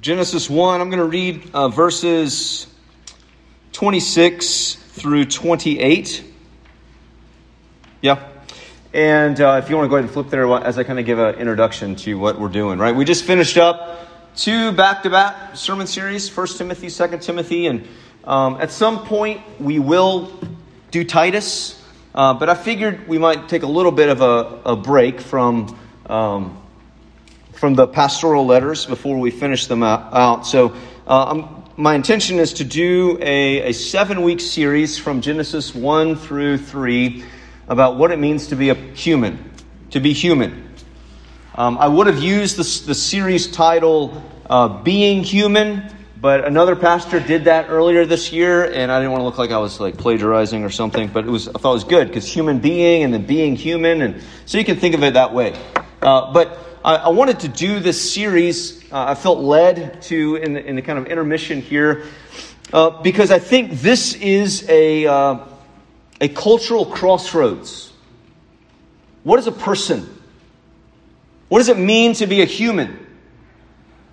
Genesis 1, I'm going to read uh, verses 26 through 28. Yeah. And uh, if you want to go ahead and flip there as I kind of give an introduction to what we're doing, right? We just finished up two back to back sermon series, 1 Timothy, 2 Timothy, and um, at some point we will do Titus, uh, but I figured we might take a little bit of a, a break from. Um, from the pastoral letters before we finish them out. So, uh, my intention is to do a, a seven week series from Genesis 1 through 3 about what it means to be a human, to be human. Um, I would have used the, the series title uh, Being Human, but another pastor did that earlier this year, and I didn't want to look like I was like plagiarizing or something, but it was, I thought it was good because human being and then being human, and so you can think of it that way. Uh, but I, I wanted to do this series. Uh, I felt led to in the, in the kind of intermission here uh, because I think this is a, uh, a cultural crossroads. What is a person? What does it mean to be a human?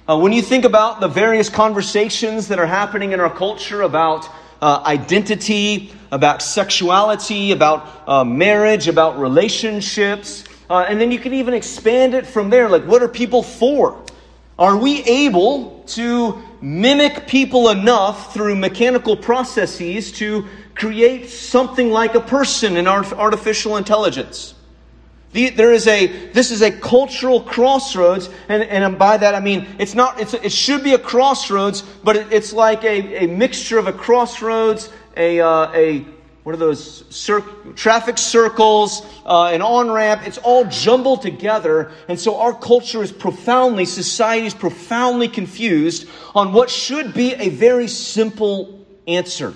Uh, when you think about the various conversations that are happening in our culture about uh, identity, about sexuality, about uh, marriage, about relationships, uh, and then you can even expand it from there. Like, what are people for? Are we able to mimic people enough through mechanical processes to create something like a person in our artificial intelligence? The, there is a this is a cultural crossroads, and, and by that I mean it's not it's it should be a crossroads, but it, it's like a, a mixture of a crossroads, a uh, a what are those cir- traffic circles, uh, an on ramp? It's all jumbled together. And so our culture is profoundly, society is profoundly confused on what should be a very simple answer.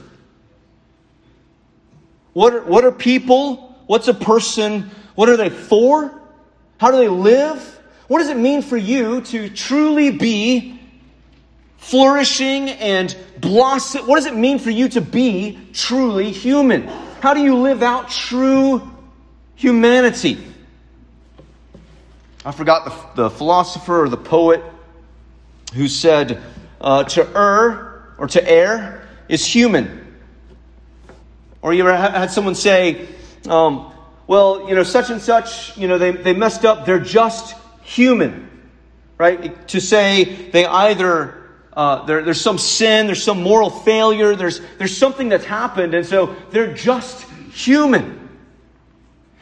What are, what are people? What's a person? What are they for? How do they live? What does it mean for you to truly be flourishing and blossom? What does it mean for you to be truly human? How do you live out true humanity? I forgot the, the philosopher or the poet who said, uh, to err or to err is human. Or you ever had someone say, um, well, you know, such and such, you know, they, they messed up, they're just human. Right? To say they either uh, there, there's some sin, there's some moral failure, there's, there's something that's happened, and so they're just human.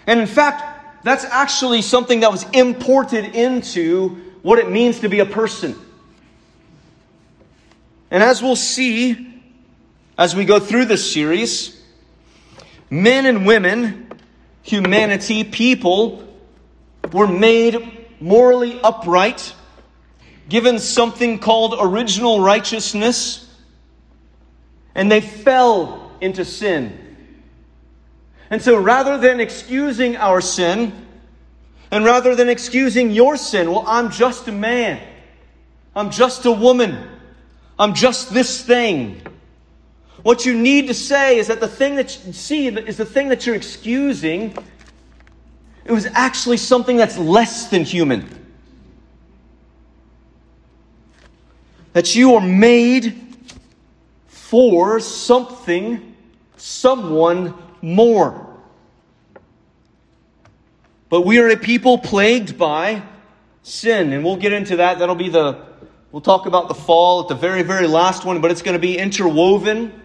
And in fact, that's actually something that was imported into what it means to be a person. And as we'll see as we go through this series, men and women, humanity, people, were made morally upright given something called original righteousness, and they fell into sin. And so rather than excusing our sin, and rather than excusing your sin, well, I'm just a man. I'm just a woman. I'm just this thing. What you need to say is that the thing that you see is the thing that you're excusing. It was actually something that's less than human. That you are made for something, someone more. But we are a people plagued by sin, and we'll get into that. That'll be the, we'll talk about the fall at the very, very last one, but it's going to be interwoven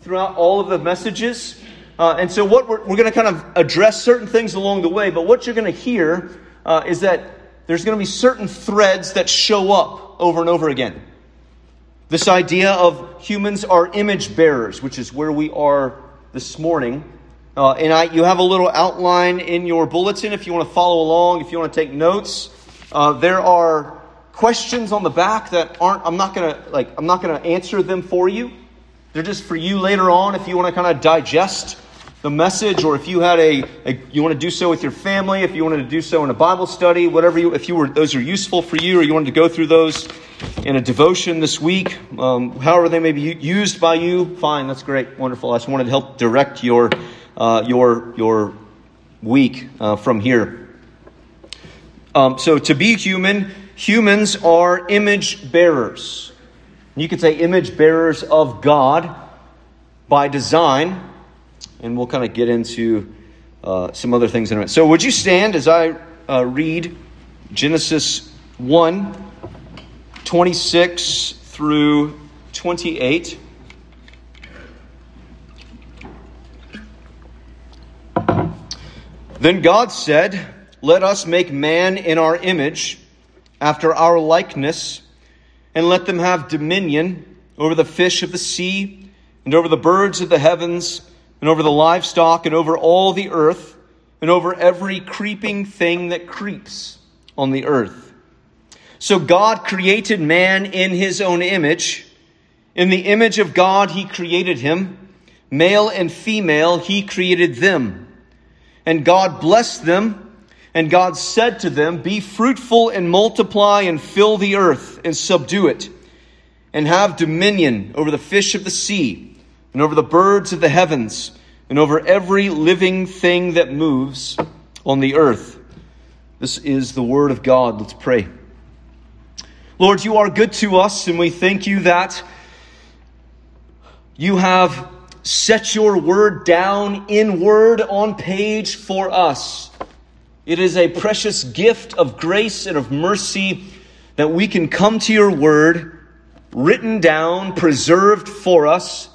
throughout all of the messages. Uh, and so, what we're, we're going to kind of address certain things along the way, but what you're going to hear uh, is that there's going to be certain threads that show up over and over again. This idea of humans are image bearers, which is where we are this morning. Uh, and I, you have a little outline in your bulletin if you want to follow along, if you want to take notes. Uh, there are questions on the back that aren't. I'm not gonna like. I'm not gonna answer them for you. They're just for you later on if you want to kind of digest the message, or if you had a, a, you want to do so with your family, if you wanted to do so in a Bible study, whatever you, if you were those are useful for you, or you wanted to go through those in a devotion this week, um, however they may be used by you, fine, that's great, wonderful. I just wanted to help direct your uh, your your week uh, from here. Um, so to be human, humans are image bearers. You could say image bearers of God by design, and we'll kind of get into uh, some other things in a minute. So, would you stand as I uh, read Genesis 1 26 through 28? Then God said, Let us make man in our image, after our likeness, and let them have dominion over the fish of the sea, and over the birds of the heavens, and over the livestock, and over all the earth, and over every creeping thing that creeps on the earth. So God created man in his own image. In the image of God, he created him. Male and female, he created them. And God blessed them. And God said to them, Be fruitful and multiply and fill the earth and subdue it, and have dominion over the fish of the sea, and over the birds of the heavens, and over every living thing that moves on the earth. This is the word of God. Let's pray. Lord, you are good to us, and we thank you that you have set your word down in word on page for us. It is a precious gift of grace and of mercy that we can come to your word written down, preserved for us,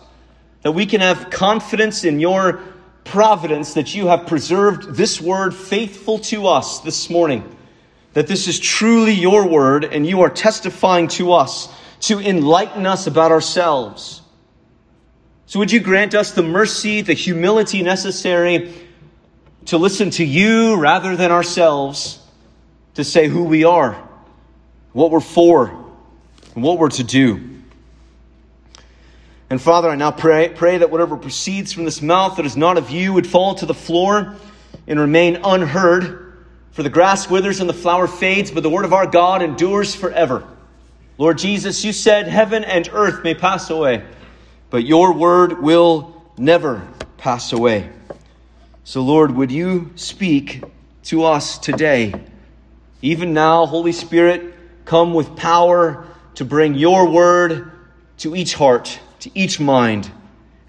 that we can have confidence in your providence that you have preserved this word faithful to us this morning. That this is truly your word and you are testifying to us to enlighten us about ourselves so, would you grant us the mercy, the humility necessary to listen to you rather than ourselves, to say who we are, what we're for, and what we're to do? And Father, I now pray, pray that whatever proceeds from this mouth that is not of you would fall to the floor and remain unheard. For the grass withers and the flower fades, but the word of our God endures forever. Lord Jesus, you said, Heaven and earth may pass away but your word will never pass away. So, Lord, would you speak to us today? Even now, Holy Spirit, come with power to bring your word to each heart, to each mind.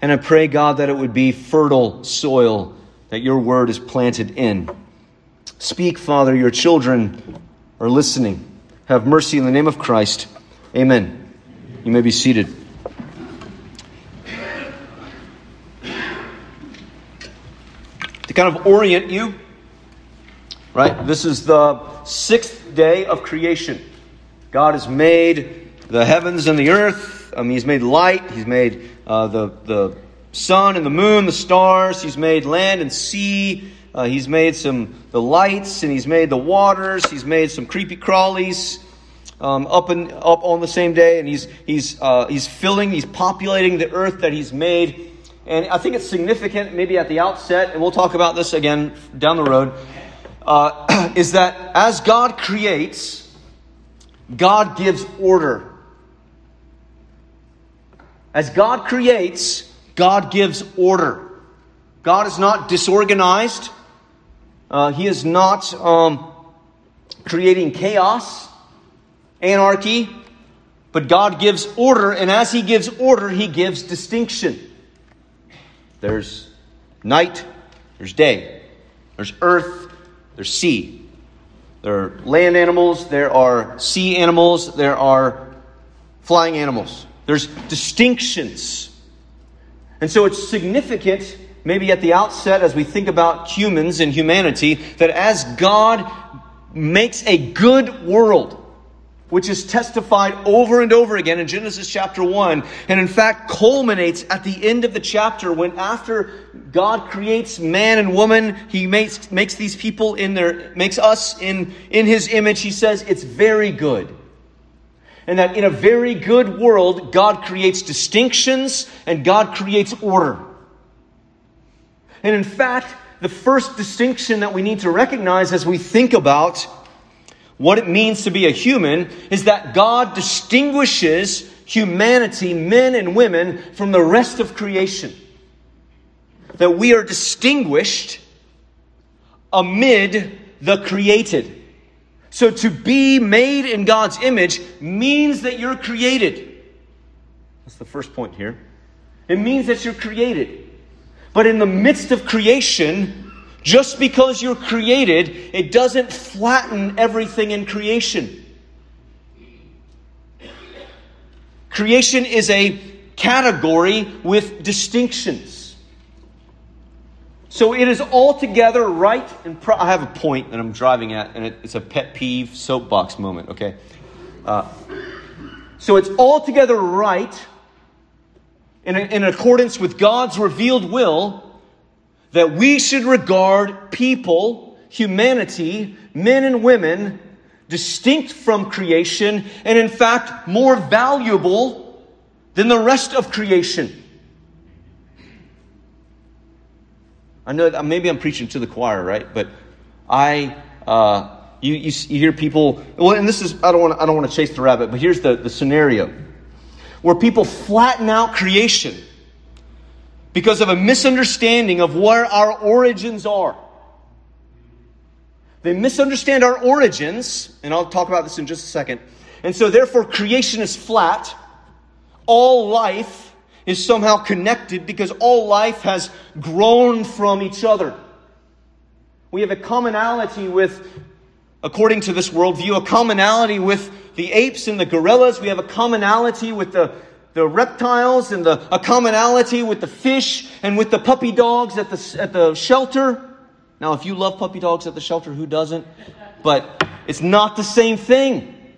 And I pray, God, that it would be fertile soil that your word is planted in. Speak, Father, your children are listening. Have mercy in the name of Christ. Amen. You may be seated. To kind of orient you, right? This is the sixth day of creation. God has made the heavens and the earth. Um, he's made light. He's made uh, the, the sun and the moon, the stars. He's made land and sea. Uh, he's made some the lights and he's made the waters. He's made some creepy crawlies um, up and up on the same day, and he's he's uh, he's filling, he's populating the earth that he's made and I think it's significant, maybe at the outset, and we'll talk about this again down the road, uh, is that as God creates, God gives order. As God creates, God gives order. God is not disorganized. Uh, he is not um, creating chaos, anarchy, but God gives order, and as He gives order, He gives distinction. There's night, there's day, there's earth, there's sea. There are land animals, there are sea animals, there are flying animals. There's distinctions. And so it's significant, maybe at the outset, as we think about humans and humanity, that as God makes a good world, which is testified over and over again in Genesis chapter 1, and in fact culminates at the end of the chapter when after God creates man and woman, he makes, makes these people in their, makes us in, in his image, he says it's very good. And that in a very good world, God creates distinctions and God creates order. And in fact, the first distinction that we need to recognize as we think about what it means to be a human is that God distinguishes humanity, men and women, from the rest of creation. That we are distinguished amid the created. So to be made in God's image means that you're created. That's the first point here. It means that you're created. But in the midst of creation, just because you're created, it doesn't flatten everything in creation. Creation is a category with distinctions. So it is altogether right and pro- I have a point that I'm driving at, and it, it's a pet peeve soapbox moment, okay? Uh, so it's altogether right in, in accordance with God's revealed will that we should regard people, humanity, men and women, distinct from creation, and in fact more valuable than the rest of creation. I know that maybe I'm preaching to the choir, right? But I, uh, you, you, you, hear people, well, and this is, I don't want to, I don't want to chase the rabbit, but here's the, the scenario where people flatten out creation because of a misunderstanding of where our origins are. They misunderstand our origins, and I'll talk about this in just a second. And so, therefore, creation is flat. All life is somehow connected because all life has grown from each other. We have a commonality with, according to this worldview, a commonality with the apes and the gorillas. We have a commonality with the the reptiles and the, a commonality with the fish and with the puppy dogs at the, at the shelter. Now, if you love puppy dogs at the shelter, who doesn't? But it's not the same thing.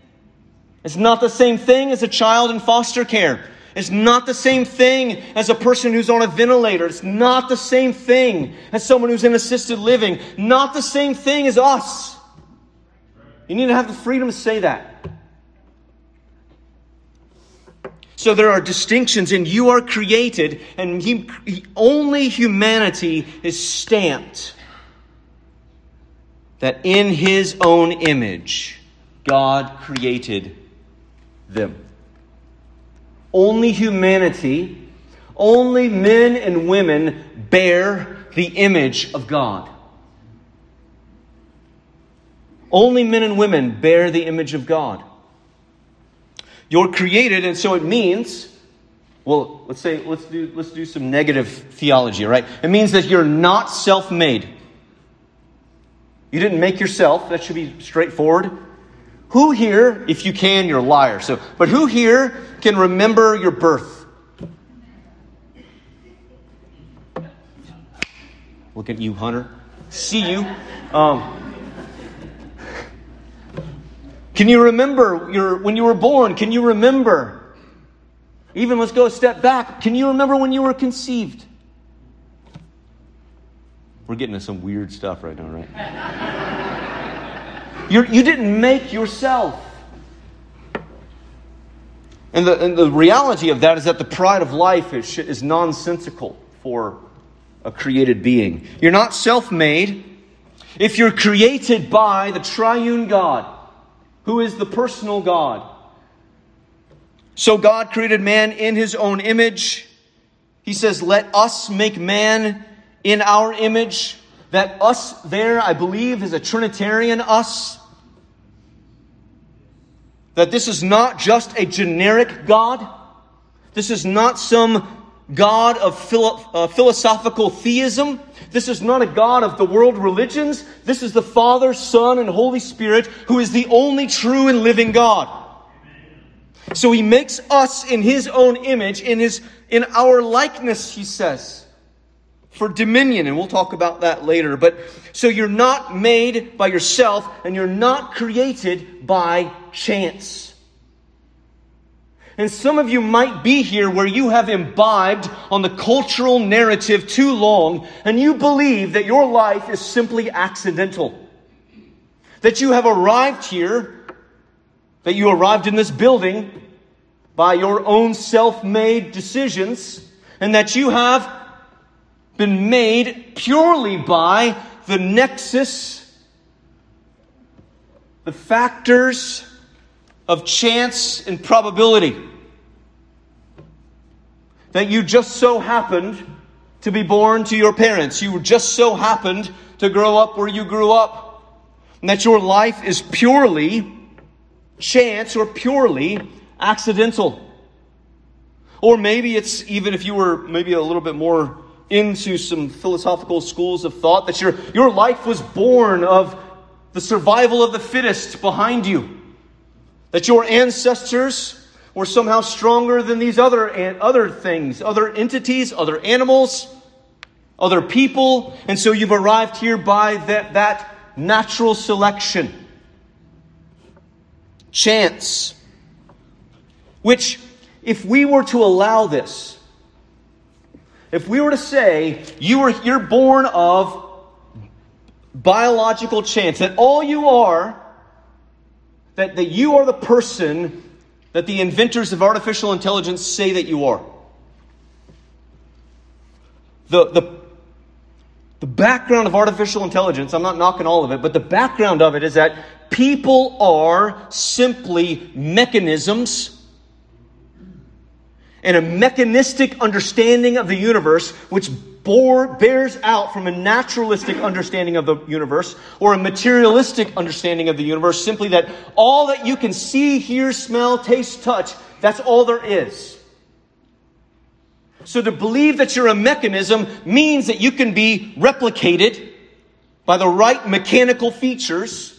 It's not the same thing as a child in foster care. It's not the same thing as a person who's on a ventilator. It's not the same thing as someone who's in assisted living. Not the same thing as us. You need to have the freedom to say that. So there are distinctions, and you are created, and he, only humanity is stamped that in his own image, God created them. Only humanity, only men and women bear the image of God. Only men and women bear the image of God. You're created, and so it means, well, let's say, let's do, let's do some negative theology, right? It means that you're not self made. You didn't make yourself. That should be straightforward. Who here, if you can, you're a liar. So, but who here can remember your birth? Look at you, Hunter. See you. Um, can you remember your, when you were born? Can you remember? Even let's go a step back. Can you remember when you were conceived? We're getting to some weird stuff right now, right? You're, you did not make yourself. And the, and the reality of that is that the pride of life is, is nonsensical for a created being. You're not self made. If you're created by the triune God, who is the personal God. So God created man in his own image. He says, Let us make man in our image. That us there, I believe, is a Trinitarian us. That this is not just a generic God. This is not some God of philo- uh, philosophical theism. This is not a God of the world religions. This is the Father, Son, and Holy Spirit who is the only true and living God. So he makes us in his own image, in his, in our likeness, he says, for dominion. And we'll talk about that later. But so you're not made by yourself and you're not created by chance. And some of you might be here where you have imbibed on the cultural narrative too long, and you believe that your life is simply accidental. That you have arrived here, that you arrived in this building by your own self made decisions, and that you have been made purely by the nexus, the factors of chance and probability that you just so happened to be born to your parents. You just so happened to grow up where you grew up. And that your life is purely chance or purely accidental. Or maybe it's even if you were maybe a little bit more into some philosophical schools of thought, that your, your life was born of the survival of the fittest behind you. That your ancestors were somehow stronger than these other, other things, other entities, other animals, other people, and so you've arrived here by that, that natural selection. Chance. Which, if we were to allow this, if we were to say you are, you're born of biological chance, that all you are, that, that you are the person that the inventors of artificial intelligence say that you are. The, the, the background of artificial intelligence, I'm not knocking all of it, but the background of it is that people are simply mechanisms and a mechanistic understanding of the universe which bore, bears out from a naturalistic understanding of the universe or a materialistic understanding of the universe, simply that all that you can see, hear, smell, taste, touch, that's all there is. So to believe that you're a mechanism means that you can be replicated by the right mechanical features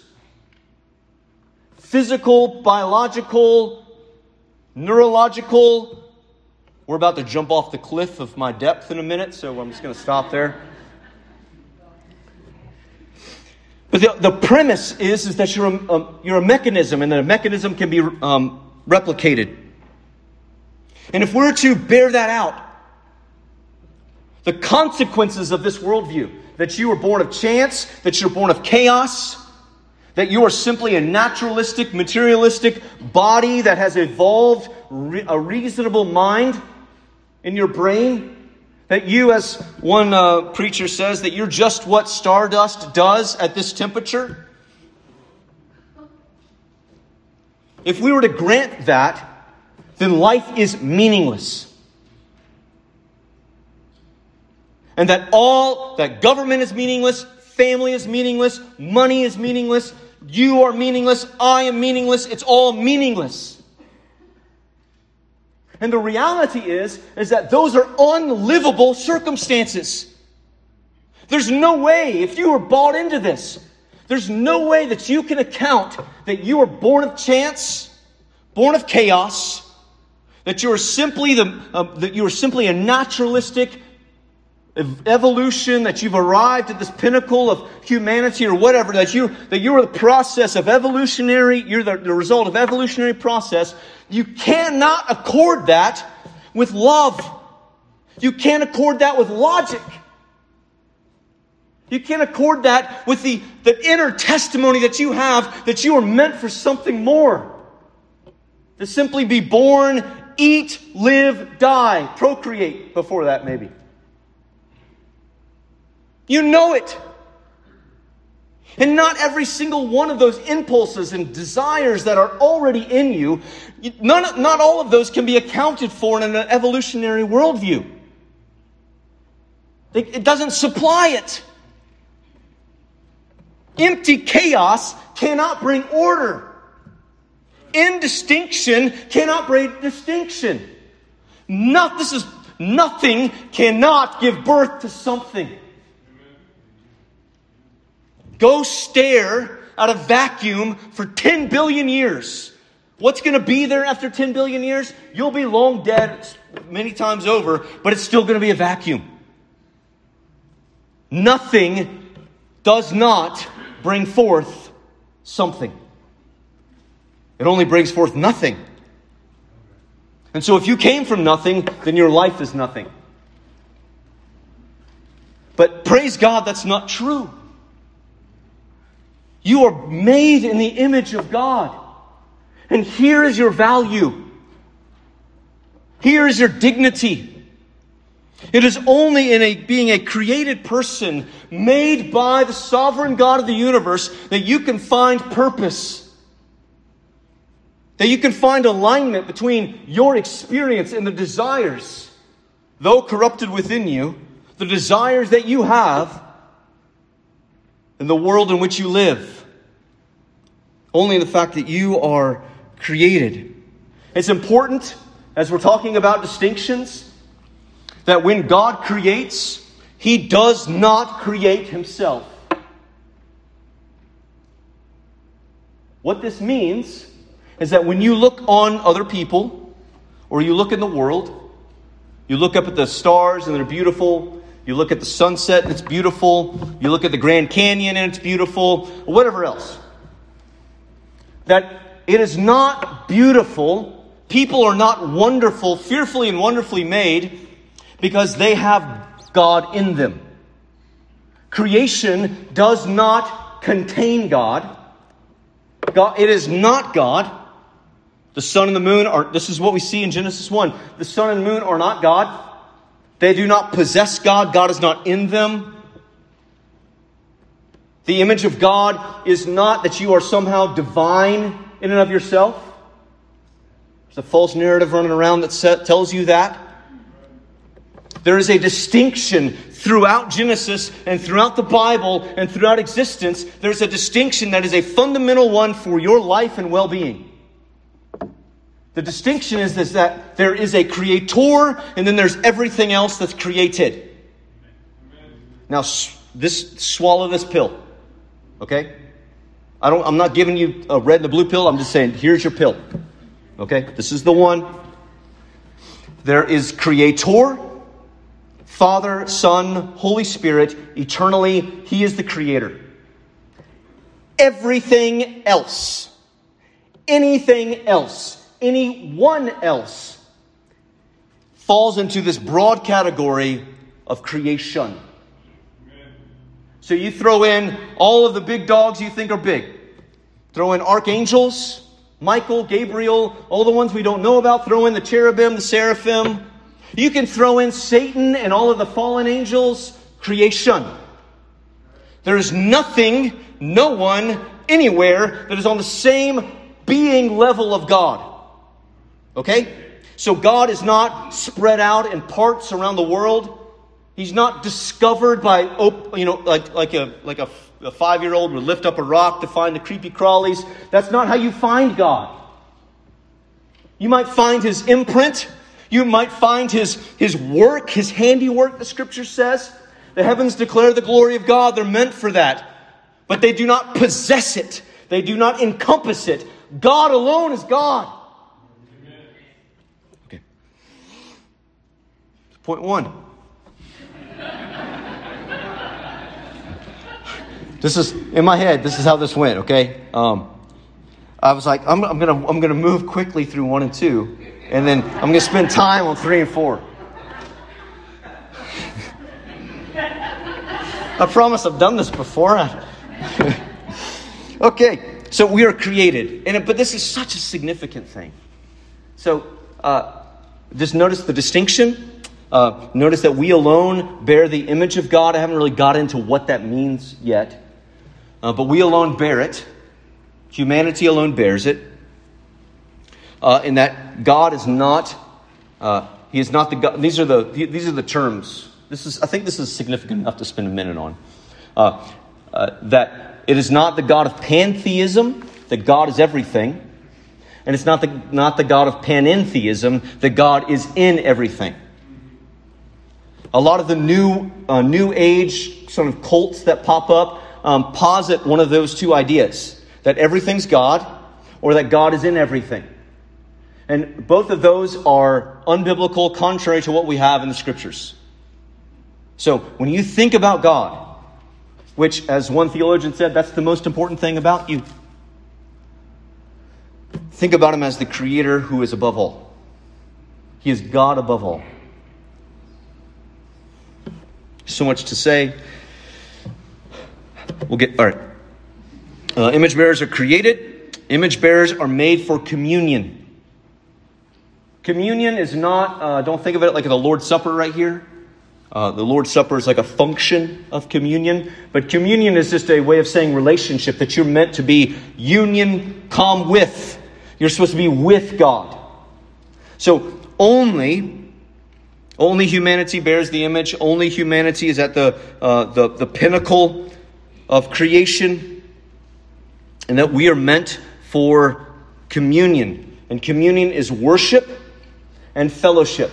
physical, biological, neurological, we're about to jump off the cliff of my depth in a minute, so I'm just going to stop there. But the, the premise is, is that you're a, you're a mechanism, and that a mechanism can be um, replicated. And if we're to bear that out, the consequences of this worldview that you were born of chance, that you're born of chaos, that you are simply a naturalistic, materialistic body that has evolved a reasonable mind, in your brain? That you, as one uh, preacher says, that you're just what stardust does at this temperature? If we were to grant that, then life is meaningless. And that all, that government is meaningless, family is meaningless, money is meaningless, you are meaningless, I am meaningless, it's all meaningless. And the reality is, is that those are unlivable circumstances. There's no way, if you were bought into this, there's no way that you can account that you are born of chance, born of chaos, that you are simply the, uh, that you are simply a naturalistic evolution, that you've arrived at this pinnacle of humanity or whatever, that you, that you are the process of evolutionary, you're the, the result of evolutionary process, you cannot accord that with love. You can't accord that with logic. You can't accord that with the, the inner testimony that you have that you are meant for something more. To simply be born, eat, live, die, procreate before that, maybe. You know it. And not every single one of those impulses and desires that are already in you, none, not all of those can be accounted for in an evolutionary worldview. It doesn't supply it. Empty chaos cannot bring order. Indistinction cannot bring distinction. Not, this is, nothing cannot give birth to something. Go stare at a vacuum for 10 billion years. What's going to be there after 10 billion years? You'll be long dead many times over, but it's still going to be a vacuum. Nothing does not bring forth something. It only brings forth nothing. And so if you came from nothing, then your life is nothing. But praise God, that's not true. You are made in the image of God. And here is your value. Here is your dignity. It is only in a, being a created person made by the sovereign God of the universe that you can find purpose. That you can find alignment between your experience and the desires, though corrupted within you, the desires that you have in the world in which you live. only in the fact that you are created. It's important, as we're talking about distinctions, that when God creates, He does not create Himself. What this means is that when you look on other people, or you look in the world, you look up at the stars and they're beautiful, you look at the sunset and it's beautiful, you look at the Grand Canyon and it's beautiful, whatever else. That it is not beautiful, people are not wonderful, fearfully and wonderfully made because they have God in them. Creation does not contain God. God it is not God. The sun and the moon are, this is what we see in Genesis 1. The sun and the moon are not God. They do not possess God. God is not in them. The image of God is not that you are somehow divine in and of yourself. There's a false narrative running around that tells you that. There is a distinction throughout Genesis and throughout the Bible and throughout existence. There's a distinction that is a fundamental one for your life and well being. The distinction is this, that there is a creator and then there's everything else that's created. Now, this swallow this pill. Okay? I don't, I'm not giving you a red and a blue pill. I'm just saying, here's your pill. Okay? This is the one. There is creator Father, Son, Holy Spirit, eternally, He is the Creator. Everything else, anything else, anyone else falls into this broad category of creation. So you throw in all of the big dogs you think are big. Throw in archangels, Michael, Gabriel, all the ones we don't know about. Throw in the cherubim, the seraphim, you can throw in Satan and all of the fallen angels, creation. There is nothing, no one, anywhere that is on the same being level of God. Okay? So God is not spread out in parts around the world. He's not discovered by, you know, like, like a, like a, a five year old would lift up a rock to find the creepy crawlies. That's not how you find God. You might find his imprint you might find his, his work, his handiwork, the scripture says. The heavens declare the glory of God. They're meant for that. But they do not possess it, they do not encompass it. God alone is God. Point one. this is in my head. This is how this went. Okay. Um, I was like, I'm, I'm gonna I'm gonna move quickly through one and two and then I'm to spend time on three and four. I promise I've done this before. okay, so we are created, and but this is such a significant thing. So uh, just notice the distinction. Uh, notice that we alone bear the image of God. I haven't really got into what that means yet, uh, but we alone bear it. Humanity alone bears it uh, in that God is not, uh, He is not the God. These are the, these are the terms. This is, I think this is significant enough to spend a minute on. Uh, uh, that it is not the God of pantheism, that God is everything. And it's not the, not the God of panentheism, that God is in everything. A lot of the new, uh, new age sort of cults that pop up um, posit one of those two ideas that everything's God or that God is in everything. And both of those are unbiblical, contrary to what we have in the scriptures. So when you think about God, which, as one theologian said, that's the most important thing about you, think about Him as the Creator who is above all. He is God above all. So much to say. We'll get, all right. Uh, image bearers are created, image bearers are made for communion. Communion is not, uh, don't think of it like the Lord's Supper right here. Uh, the Lord's Supper is like a function of communion, but communion is just a way of saying relationship that you're meant to be union, come with. You're supposed to be with God. So only, only humanity bears the image. Only humanity is at the uh, the, the pinnacle of creation. and that we are meant for communion. And communion is worship and fellowship.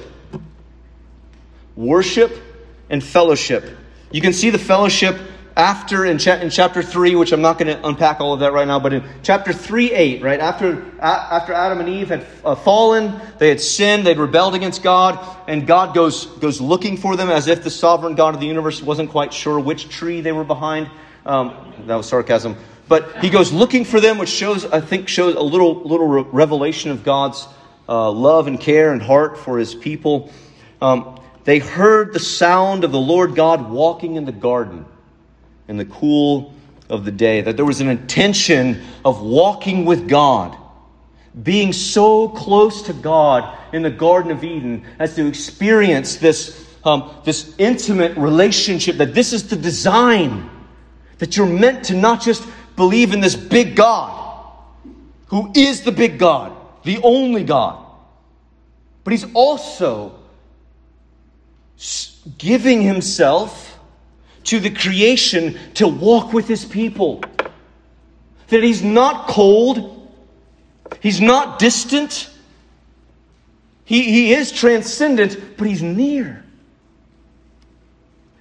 Worship and fellowship. You can see the fellowship after in, cha- in chapter 3, which I'm not going to unpack all of that right now, but in chapter 3 8, right, after, a- after Adam and Eve had uh, fallen, they had sinned, they'd rebelled against God, and God goes, goes looking for them as if the sovereign God of the universe wasn't quite sure which tree they were behind. Um, that was sarcasm. But he goes looking for them, which shows, I think, shows a little, little re- revelation of God's uh, love and care and heart for his people. Um, they heard the sound of the Lord God walking in the garden in the cool of the day, that there was an intention of walking with God, being so close to God in the Garden of Eden as to experience this, um, this intimate relationship, that this is the design, that you're meant to not just believe in this big God, who is the big God, the only God, but He's also giving Himself to the creation to walk with his people. That he's not cold, he's not distant, he, he is transcendent, but he's near.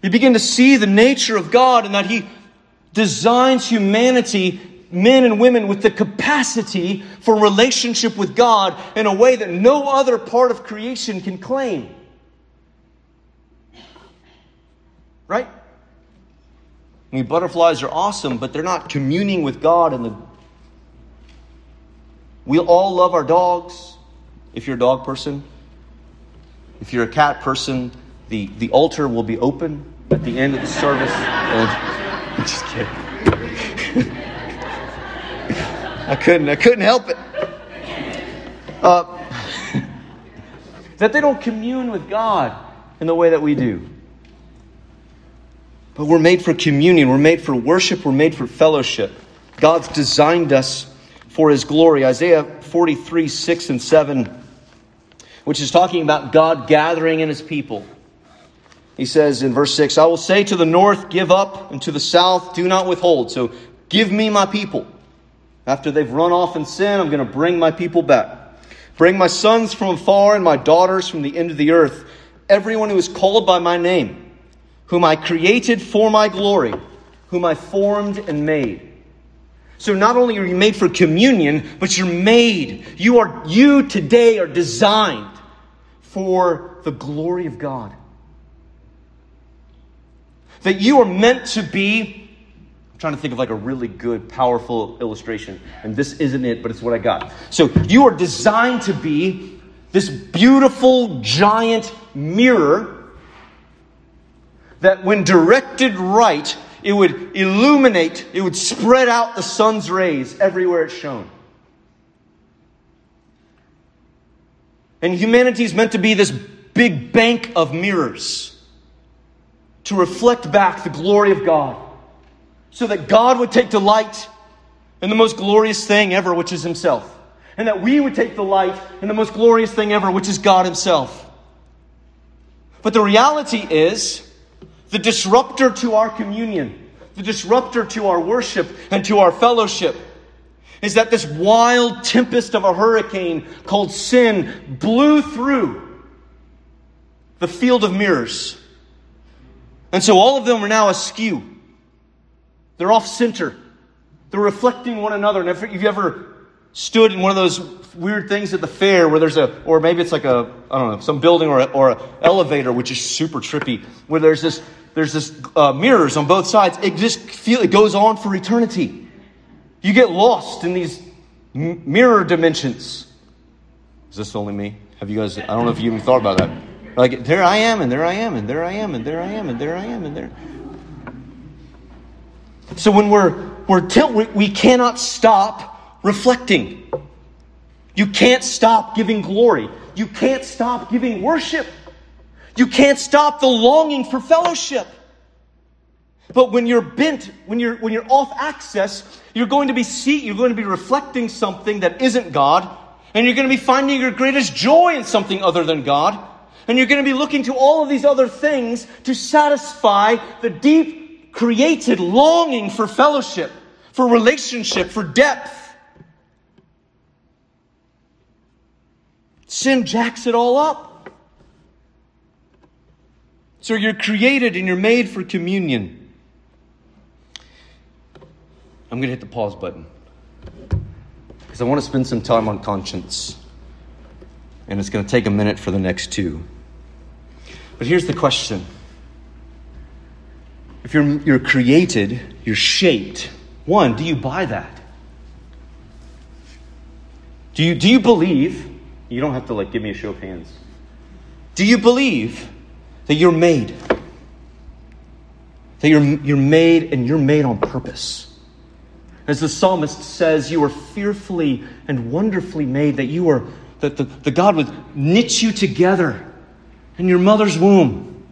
You begin to see the nature of God and that he designs humanity, men and women, with the capacity for relationship with God in a way that no other part of creation can claim. Right? I mean, butterflies are awesome, but they're not communing with God. And the we all love our dogs. If you're a dog person, if you're a cat person, the, the altar will be open at the end of the service. And, I'm just kidding. I couldn't. I couldn't help it. Uh, that they don't commune with God in the way that we do. But we're made for communion, we're made for worship, we're made for fellowship. God's designed us for His glory. Isaiah 43, 6 and 7, which is talking about God gathering in His people. He says in verse 6, I will say to the north, Give up, and to the south, Do not withhold. So give me my people. After they've run off in sin, I'm going to bring my people back. Bring my sons from afar and my daughters from the end of the earth, everyone who is called by my name whom I created for my glory, whom I formed and made. So not only are you made for communion, but you're made. You are you today are designed for the glory of God. That you are meant to be I'm trying to think of like a really good, powerful illustration. And this isn't it, but it's what I got. So you are designed to be this beautiful, giant mirror that when directed right, it would illuminate, it would spread out the sun's rays everywhere it shone. And humanity is meant to be this big bank of mirrors to reflect back the glory of God, so that God would take delight in the most glorious thing ever, which is Himself. And that we would take delight in the most glorious thing ever, which is God Himself. But the reality is, the disruptor to our communion, the disruptor to our worship and to our fellowship, is that this wild tempest of a hurricane called sin blew through the field of mirrors. And so all of them are now askew. They're off center. They're reflecting one another. And if you've ever stood in one of those weird things at the fair where there's a, or maybe it's like a, I don't know, some building or, a, or an elevator, which is super trippy, where there's this, there's this uh, mirrors on both sides. It just feel, it goes on for eternity. You get lost in these m- mirror dimensions. Is this only me? Have you guys, I don't know if you even thought about that. Like, there I am, and there I am, and there I am, and there I am, and there I am, and there. So when we're, we're tilt, we, we cannot stop reflecting. You can't stop giving glory. You can't stop giving worship. You can't stop the longing for fellowship. But when you're bent, when you're, when you're off access, you're going to be see, you're going to be reflecting something that isn't God, and you're going to be finding your greatest joy in something other than God, and you're going to be looking to all of these other things to satisfy the deep created longing for fellowship, for relationship, for depth. Sin jacks it all up. So you're created and you're made for communion. I'm going to hit the pause button because I want to spend some time on conscience. And it's going to take a minute for the next two. But here's the question If you're, you're created, you're shaped, one, do you buy that? Do you, do you believe? You don't have to like give me a show of hands. Do you believe that you're made? That you're, you're made and you're made on purpose. As the psalmist says, you are fearfully and wonderfully made, that you are, that the, the God would knit you together in your mother's womb.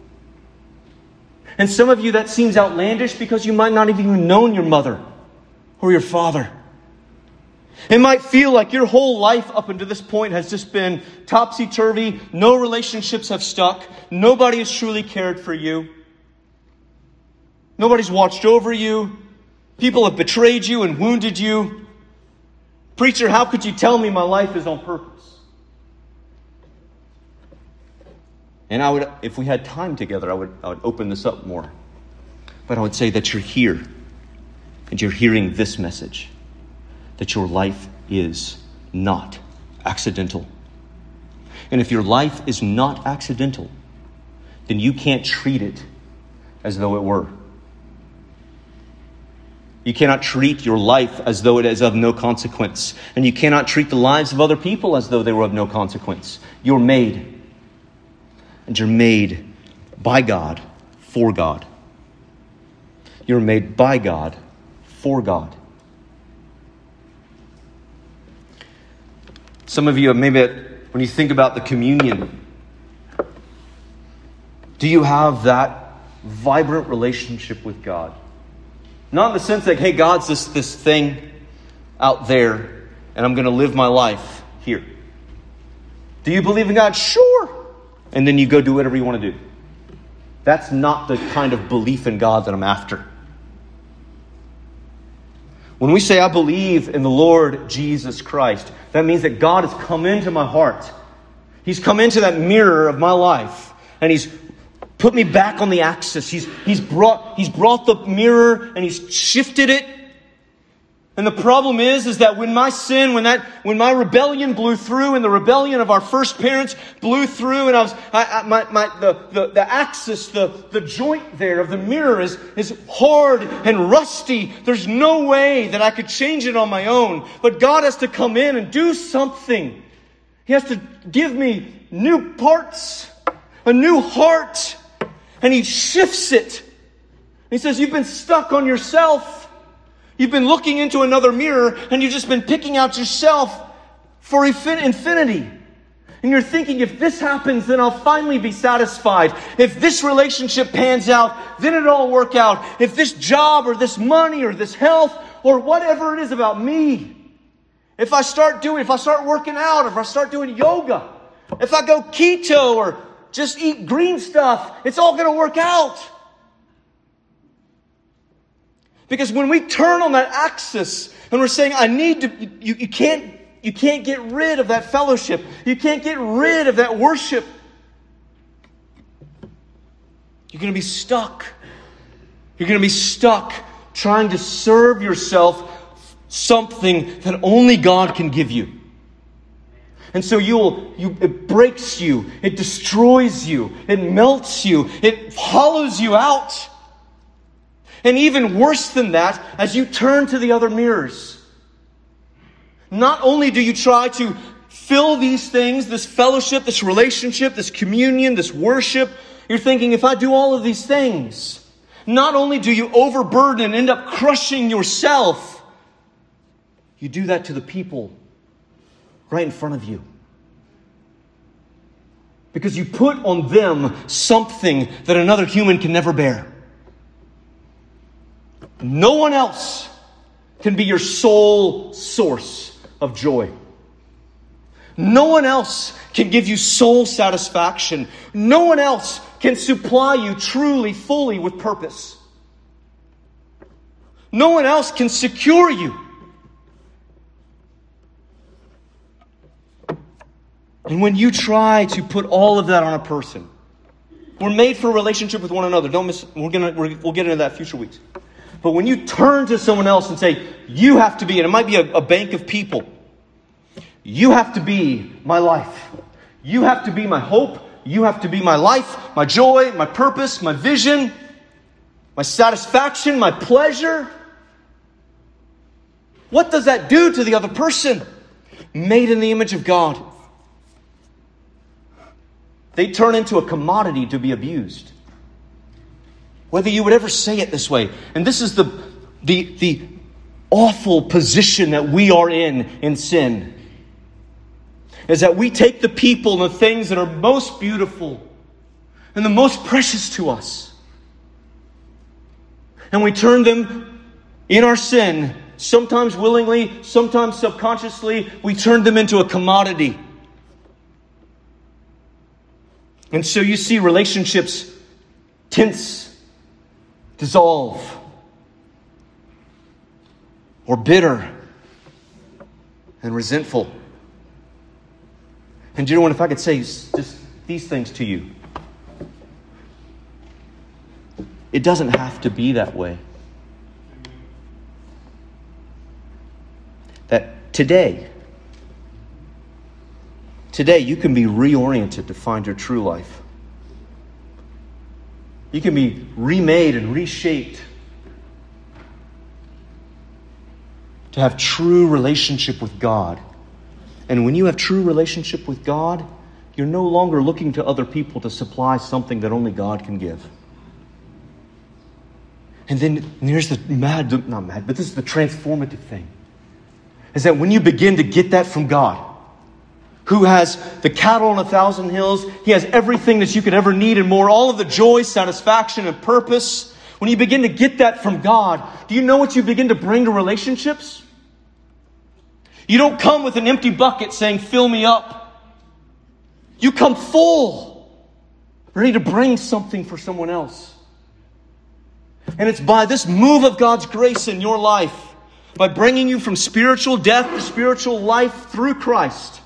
And some of you, that seems outlandish because you might not have even known your mother or your father. It might feel like your whole life up until this point has just been topsy turvy. No relationships have stuck. Nobody has truly cared for you. Nobody's watched over you. People have betrayed you and wounded you. Preacher, how could you tell me my life is on purpose? And I would, if we had time together, I would, I would open this up more. But I would say that you're here and you're hearing this message that your life is not accidental. And if your life is not accidental, then you can't treat it as though it were. You cannot treat your life as though it is of no consequence. And you cannot treat the lives of other people as though they were of no consequence. You're made. And you're made by God for God. You're made by God for God. Some of you, maybe when you think about the communion, do you have that vibrant relationship with God? Not in the sense that, hey, God's this, this thing out there, and I'm going to live my life here. Do you believe in God? Sure. And then you go do whatever you want to do. That's not the kind of belief in God that I'm after. When we say, I believe in the Lord Jesus Christ, that means that God has come into my heart. He's come into that mirror of my life, and He's put me back on the axis. He's, he's, brought, he's brought the mirror and He's shifted it and the problem is, is that when my sin, when that, when my rebellion blew through and the rebellion of our first parents blew through and I was, I, I, my, my, the, the, the axis, the, the joint there of the mirror is, is hard and rusty. There's no way that I could change it on my own. But God has to come in and do something. He has to give me new parts, a new heart, and He shifts it. He says, you've been stuck on yourself. You've been looking into another mirror and you've just been picking out yourself for infinity. And you're thinking, if this happens, then I'll finally be satisfied. If this relationship pans out, then it'll all work out. If this job or this money or this health or whatever it is about me, if I start doing, if I start working out, if I start doing yoga, if I go keto or just eat green stuff, it's all going to work out. Because when we turn on that axis and we're saying, I need to, you, you, can't, you can't get rid of that fellowship. You can't get rid of that worship. You're going to be stuck. You're going to be stuck trying to serve yourself something that only God can give you. And so you'll, you, it breaks you, it destroys you, it melts you, it hollows you out. And even worse than that, as you turn to the other mirrors, not only do you try to fill these things, this fellowship, this relationship, this communion, this worship, you're thinking, if I do all of these things, not only do you overburden and end up crushing yourself, you do that to the people right in front of you. Because you put on them something that another human can never bear. No one else can be your sole source of joy. No one else can give you soul satisfaction. No one else can supply you truly, fully with purpose. No one else can secure you. And when you try to put all of that on a person, we're made for a relationship with one another. Don't miss. We're gonna. we will get into that future weeks. But when you turn to someone else and say, "You have to be," and it might be a, a bank of people. You have to be my life. You have to be my hope. You have to be my life, my joy, my purpose, my vision, my satisfaction, my pleasure. What does that do to the other person? Made in the image of God. They turn into a commodity to be abused. Whether you would ever say it this way. And this is the, the, the awful position that we are in in sin. Is that we take the people and the things that are most beautiful and the most precious to us. And we turn them in our sin, sometimes willingly, sometimes subconsciously, we turn them into a commodity. And so you see relationships tense, dissolve, or bitter and resentful. And you know what? If I could say just these things to you, it doesn't have to be that way. That today, Today, you can be reoriented to find your true life. You can be remade and reshaped to have true relationship with God. And when you have true relationship with God, you're no longer looking to other people to supply something that only God can give. And then and here's the mad, not mad, but this is the transformative thing. Is that when you begin to get that from God, who has the cattle on a thousand hills. He has everything that you could ever need and more, all of the joy, satisfaction, and purpose. When you begin to get that from God, do you know what you begin to bring to relationships? You don't come with an empty bucket saying, Fill me up. You come full, ready to bring something for someone else. And it's by this move of God's grace in your life, by bringing you from spiritual death to spiritual life through Christ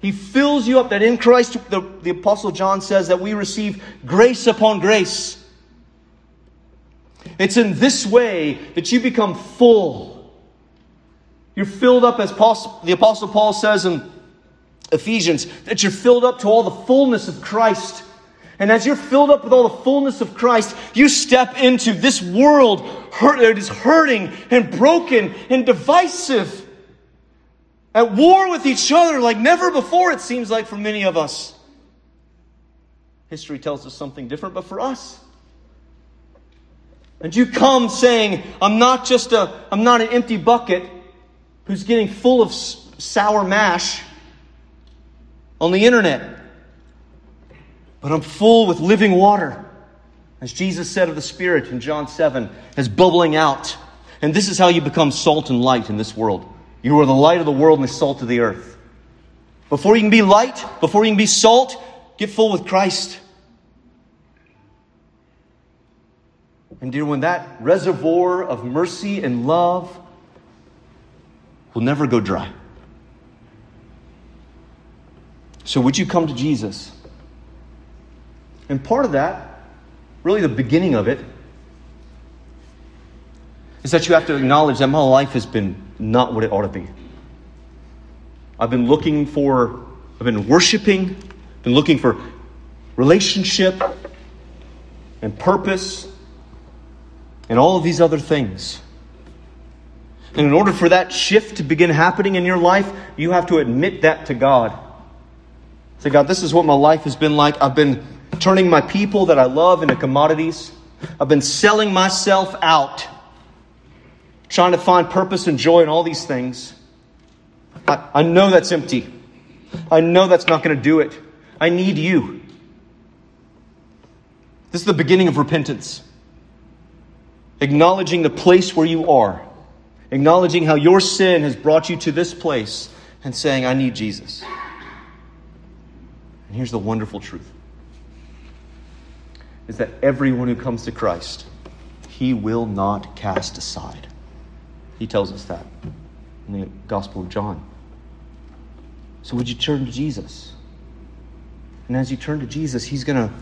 he fills you up that in Christ, the, the Apostle John says that we receive grace upon grace. It's in this way that you become full. You're filled up, as Paul, the Apostle Paul says in Ephesians, that you're filled up to all the fullness of Christ. And as you're filled up with all the fullness of Christ, you step into this world that is hurting and broken and divisive at war with each other like never before, it seems like for many of us. History tells us something different, but for us. And you come saying, I'm not just a, I'm not an empty bucket who's getting full of sour mash on the internet, but I'm full with living water. As Jesus said of the Spirit in John 7, as bubbling out. And this is how you become salt and light in this world. You are the light of the world and the salt of the earth. Before you can be light, before you can be salt, get full with Christ. And dear, when that reservoir of mercy and love will never go dry. So, would you come to Jesus? And part of that, really the beginning of it, is that you have to acknowledge that my life has been not what it ought to be. I've been looking for, I've been worshiping, been looking for relationship and purpose and all of these other things. And in order for that shift to begin happening in your life, you have to admit that to God. Say, God, this is what my life has been like. I've been turning my people that I love into commodities. I've been selling myself out trying to find purpose and joy in all these things. I, I know that's empty. I know that's not going to do it. I need you. This is the beginning of repentance. Acknowledging the place where you are, acknowledging how your sin has brought you to this place, and saying, I need Jesus. And here's the wonderful truth is that everyone who comes to Christ he will not cast aside. He tells us that in the Gospel of John. So would you turn to Jesus? And as you turn to Jesus, he's going to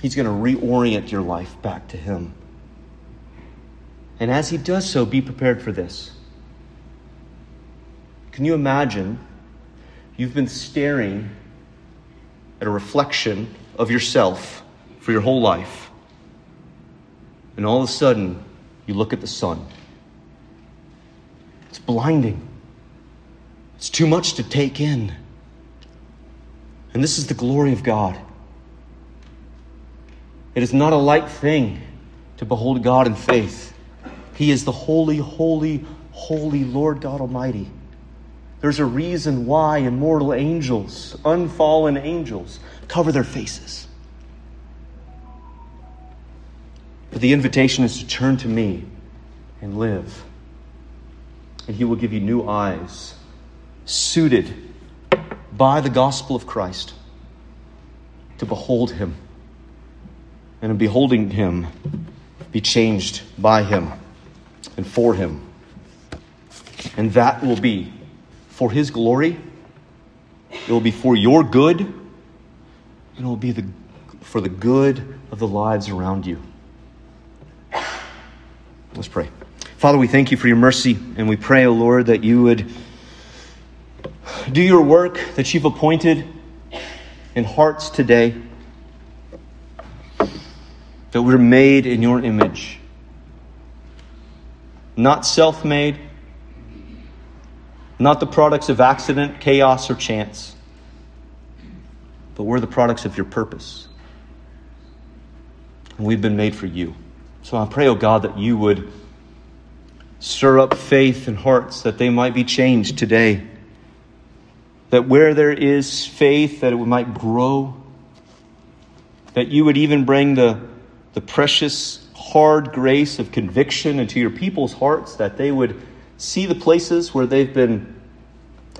he's going to reorient your life back to him. And as he does so, be prepared for this. Can you imagine you've been staring at a reflection of yourself for your whole life, and all of a sudden you look at the sun? It's blinding. It's too much to take in. And this is the glory of God. It is not a light thing to behold God in faith. He is the holy, holy, holy Lord God Almighty. There's a reason why immortal angels, unfallen angels, cover their faces. But the invitation is to turn to me and live. And He will give you new eyes, suited by the gospel of Christ, to behold Him. And in beholding Him, be changed by Him and for Him. And that will be for His glory, it will be for your good, and it will be the, for the good of the lives around you. Let's pray. Father, we thank you for your mercy, and we pray, O oh Lord, that you would do your work that you've appointed in hearts today, that we're made in your image not self made, not the products of accident, chaos, or chance, but we're the products of your purpose. And we've been made for you. So I pray, oh God, that you would stir up faith in hearts that they might be changed today. That where there is faith, that it might grow. That you would even bring the, the precious hard grace of conviction into your people's hearts that they would see the places where they've been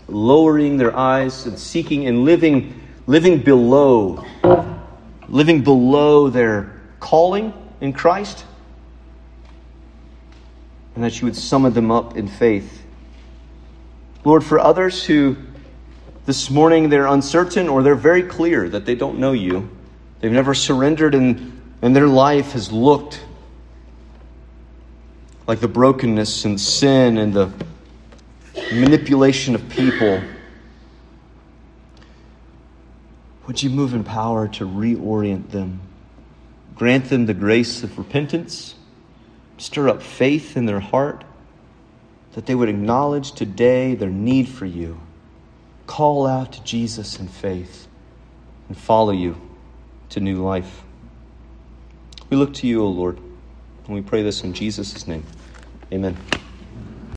lowering their eyes and seeking and living living below living below their calling in Christ and that you would summon them up in faith Lord for others who this morning they're uncertain or they're very clear that they don't know you they've never surrendered and and their life has looked like the brokenness and sin and the manipulation of people. Would you move in power to reorient them? Grant them the grace of repentance, stir up faith in their heart, that they would acknowledge today their need for you, call out to Jesus in faith, and follow you to new life. We look to you, O Lord. And we pray this in Jesus' name. Amen.